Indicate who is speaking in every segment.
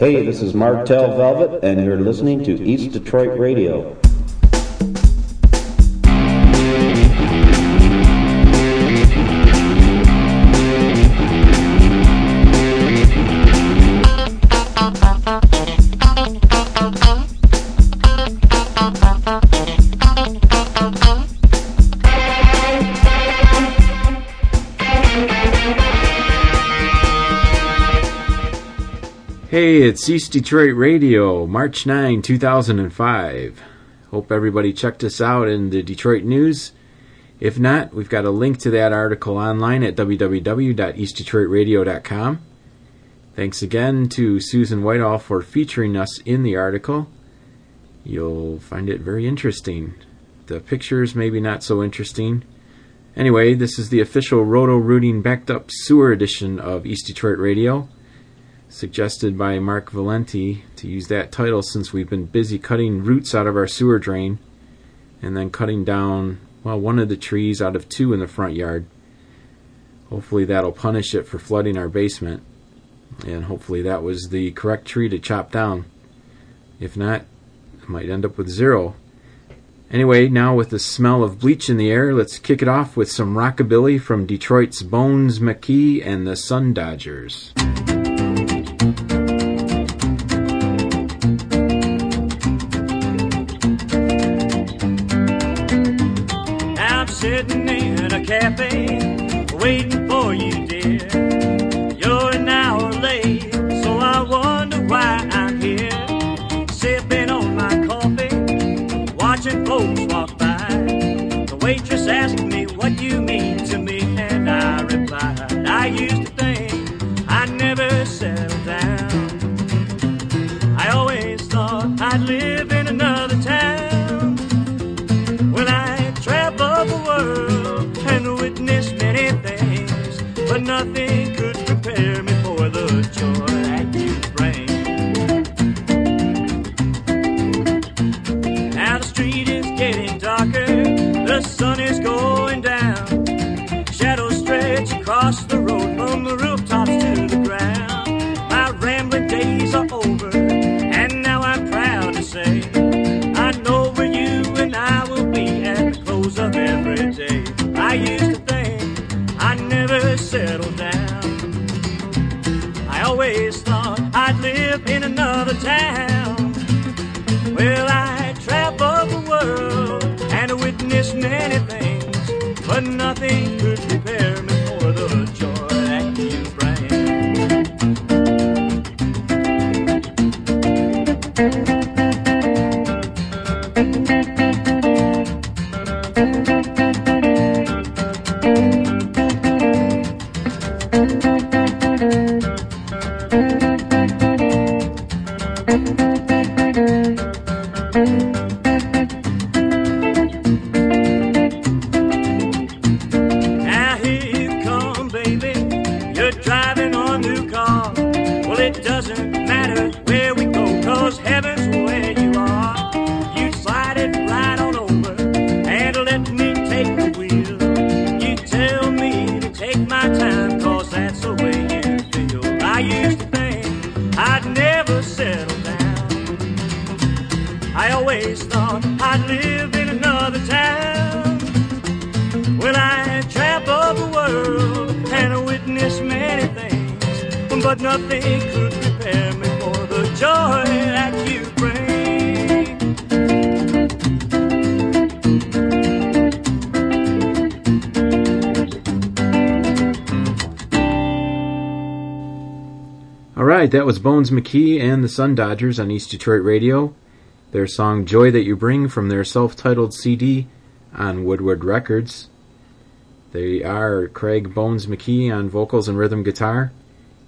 Speaker 1: Hey, this is Martel Velvet, and you're listening to East Detroit Radio.
Speaker 2: Hey, it's East Detroit Radio, March 9, 2005. Hope everybody checked us out in the Detroit News. If not, we've got a link to that article online at www.eastdetroitradio.com. Thanks again to Susan Whitehall for featuring us in the article. You'll find it very interesting. The pictures, maybe not so interesting. Anyway, this is the official Roto Rooting backed up sewer edition of East Detroit Radio suggested by Mark Valenti to use that title since we've been busy cutting roots out of our sewer drain and then cutting down, well, one of the trees out of two in the front yard. Hopefully that'll punish it for flooding our basement. And hopefully that was the correct tree to chop down. If not, I might end up with zero. Anyway, now with the smell of bleach in the air, let's kick it off with some rockabilly from Detroit's Bones Maki and the Sun Dodgers.
Speaker 3: But nothing could prepare me for the joy that you bring. Now the street is getting darker, the sun is going down. Shadows stretch across the road from the rooftops to the ground. My rambling days are over, and now I'm proud to say I know where you and I will be at the close of every day. I'd in another town. Well, I traveled the world and witnessed many things, but nothing but nothing could prepare me for the joy that you bring.
Speaker 2: All right, that was Bones Maki and the Sun Dodgers on East Detroit Radio. Their song Joy That You Bring from their self titled CD on Woodward Records. They are Craig Bones Maki on vocals and rhythm guitar,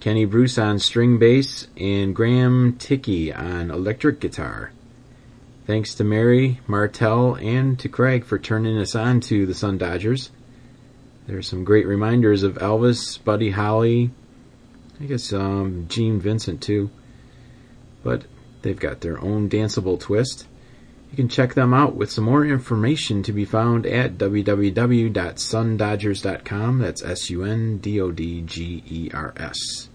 Speaker 2: Kenny Bruce on string bass, and Graham Ticky on electric guitar. Thanks to Mary, Martell, and to Craig for turning us on to the Sun Dodgers. There's some great reminders of Elvis, Buddy Holly, I guess um, Gene Vincent too. But they've got their own danceable twist. You can check them out with some more information to be found at www.sundodgers.com. That's S U N D O D G E R S.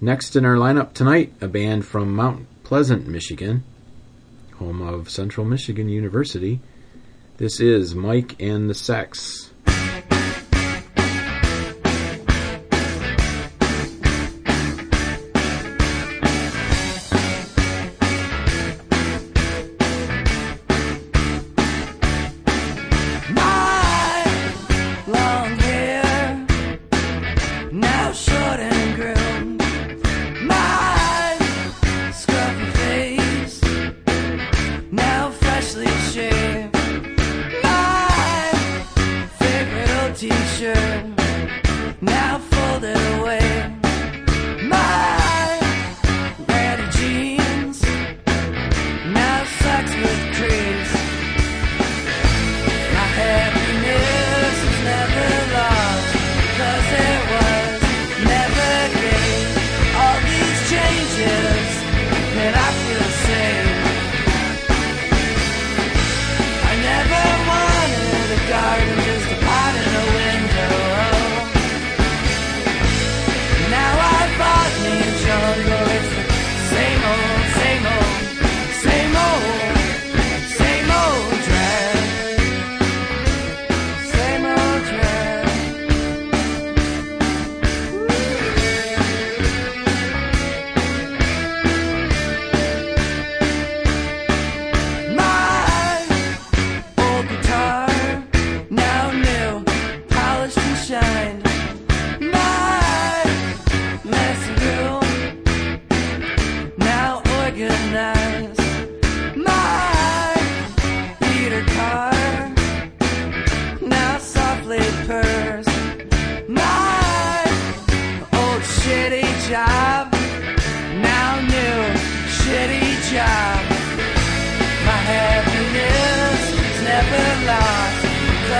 Speaker 4: Next in our lineup tonight, a band from Mount Pleasant, Michigan, home of Central Michigan University. This is Mike and the Sects.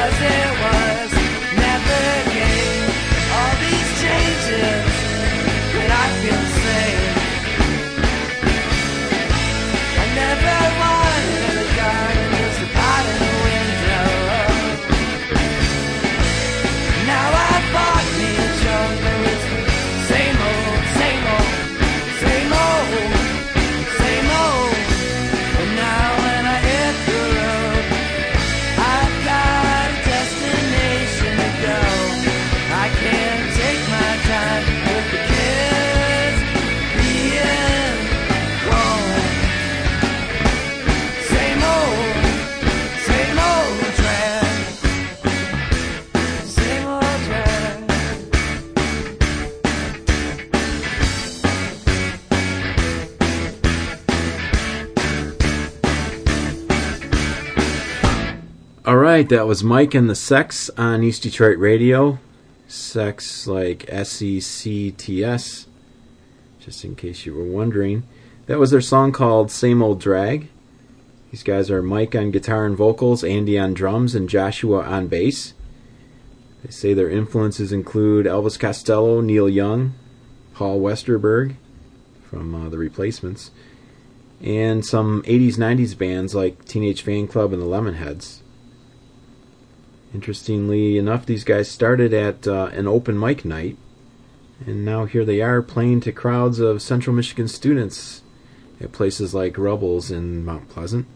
Speaker 4: Does it? Right, that was Mike and the Sects on East Detroit Radio. Sects like S E C T S, just in case you were wondering. That was their song called Same Old Drag. These guys are Mike on guitar and vocals, Andy on drums, and Joshua on bass. They say their influences include Elvis Costello, Neil Young, Paul Westerberg from uh, The Replacements, and some 80s 90s bands like Teenage Fanclub and the Lemonheads. Interestingly enough, these guys started at uh, an open mic night, and now here they are playing to crowds of Central Michigan students at places like Rubbles in Mount Pleasant.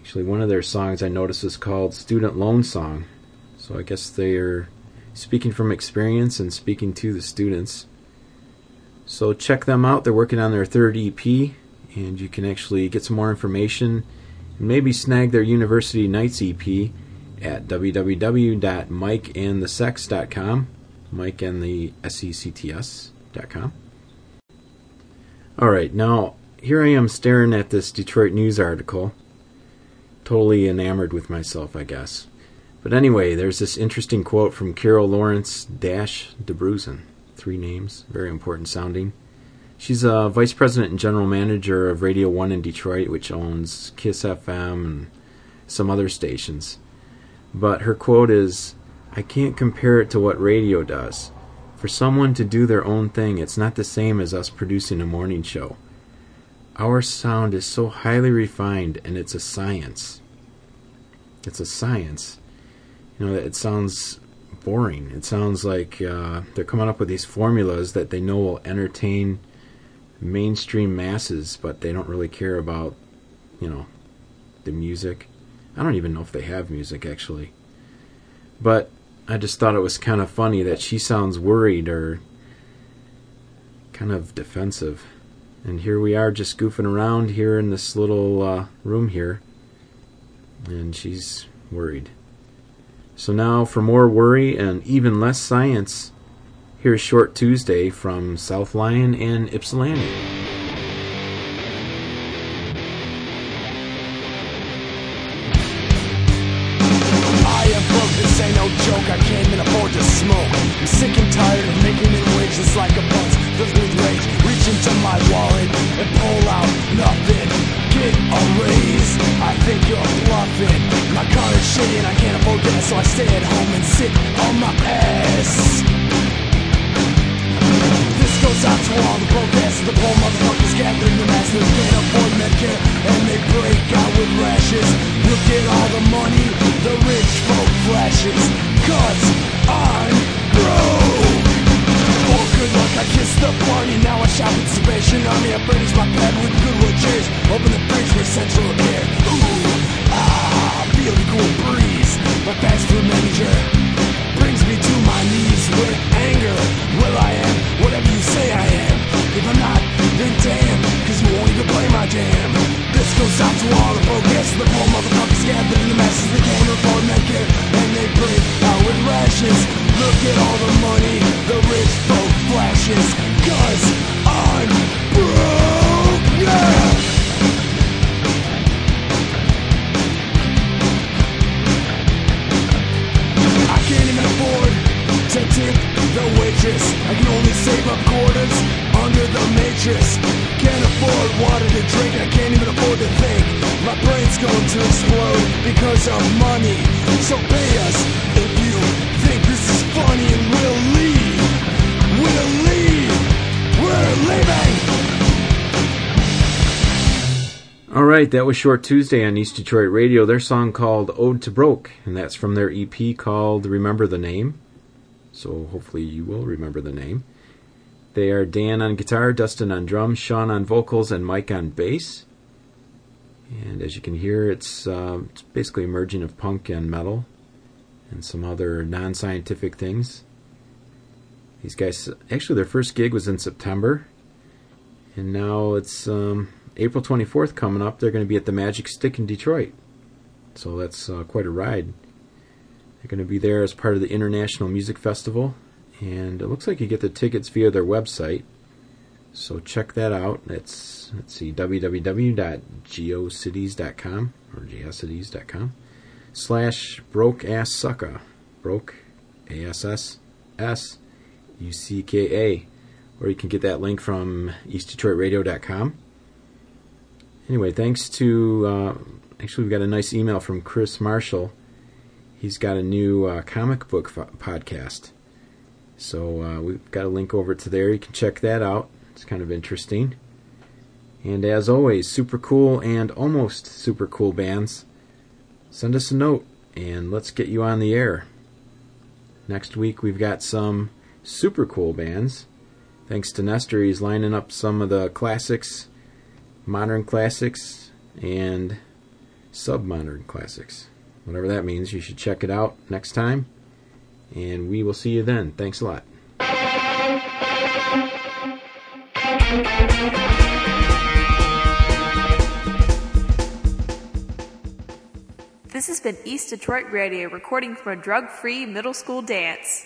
Speaker 4: Actually, one of their songs I noticed is called Student Loan Song, so I guess they are speaking from experience and speaking to the students. So check them out. They're working on their third EP, and you can actually get some more information and maybe snag their University Nights EP at www.mikeandthesects.com, Mike and the S-E-C-T-S.com. All right, now here I am staring at this Detroit News article, totally enamored with myself, I guess. But anyway, there's this interesting quote from Carol Lawrence Dash DeBruzen. Three names, very important sounding. She's a vice president and general manager of Radio 1 in Detroit, which owns Kiss FM and some other stations. But her quote is I can't compare it to what radio does. For someone to do their own thing, it's not the same as us producing a morning show. Our sound is so highly refined and it's a science. It's a science. You know, it sounds
Speaker 2: boring. It sounds like uh, they're coming up with these formulas that they know will entertain mainstream masses, but they don't really care about, you know, the music. I don't even know if they have music actually. But I just thought it was kind of funny that she sounds worried or kind of defensive. And here we are just goofing around here in this little uh, room here. And she's worried. So now for more worry and even less science, here's Short Tuesday from South Lyon and Ypsilanti.
Speaker 5: Stay at home and sit on my ass. This goes out to all the broke the poor motherfuckers gathering the masses. Can't afford Medicare and they break out with rashes. Jam. This goes out to all the broke the poor motherfuckers gathered in the masses They can't afford Medicare. And they break out with rashes. Look at all the money the rich folk flashes. Cause I'm broke, yeah. I can't even afford to tip the waitress. I can only save up quarters under the matrix Can't afford water to drink I can't even afford to think My brain's going to explode because of money So pay us if you think this is funny and we'll leave. We'll leave. We're leaving.
Speaker 2: All right, that was Short Tuesday on East Detroit Radio. Their song called Ode to Broke, and that's from their EP called Remember the Name. So hopefully you will remember the name. They are Dan on guitar, Dustin on drums, Sean on vocals, and Mike on bass. And as you can hear, it's, uh, it's basically a merging of punk and metal and some other non scientific things. These guys, actually, their first gig was in September, and now it's um, April 24th coming up. They're going to be at the Magic Stick in Detroit. So that's uh, quite a ride. They're going to be there as part of the International Music Festival, and it looks like you get the tickets via their website. So check that out. It's let's see www.geocities.com or geocities.com slash broke ass sucker. Broke A S S S U C K A. Or you can get that link from eastdetroitradio.com. Anyway, thanks to. Uh, actually, we've got a nice email from Chris Marshall. He's got a new uh, comic book fo- podcast. So uh, we've got a link over to there. You can check that out. It's kind of interesting. And as always, super cool and almost super cool bands send us a note and let's get you on the air. Next week we've got some super cool bands. Thanks to Nestor, he's lining up some of the classics, modern classics, and sub modern classics. Whatever that means, you should check it out next time. And we will see you then. Thanks a lot.
Speaker 6: This has been East Detroit Radio recording from a drug free middle school dance.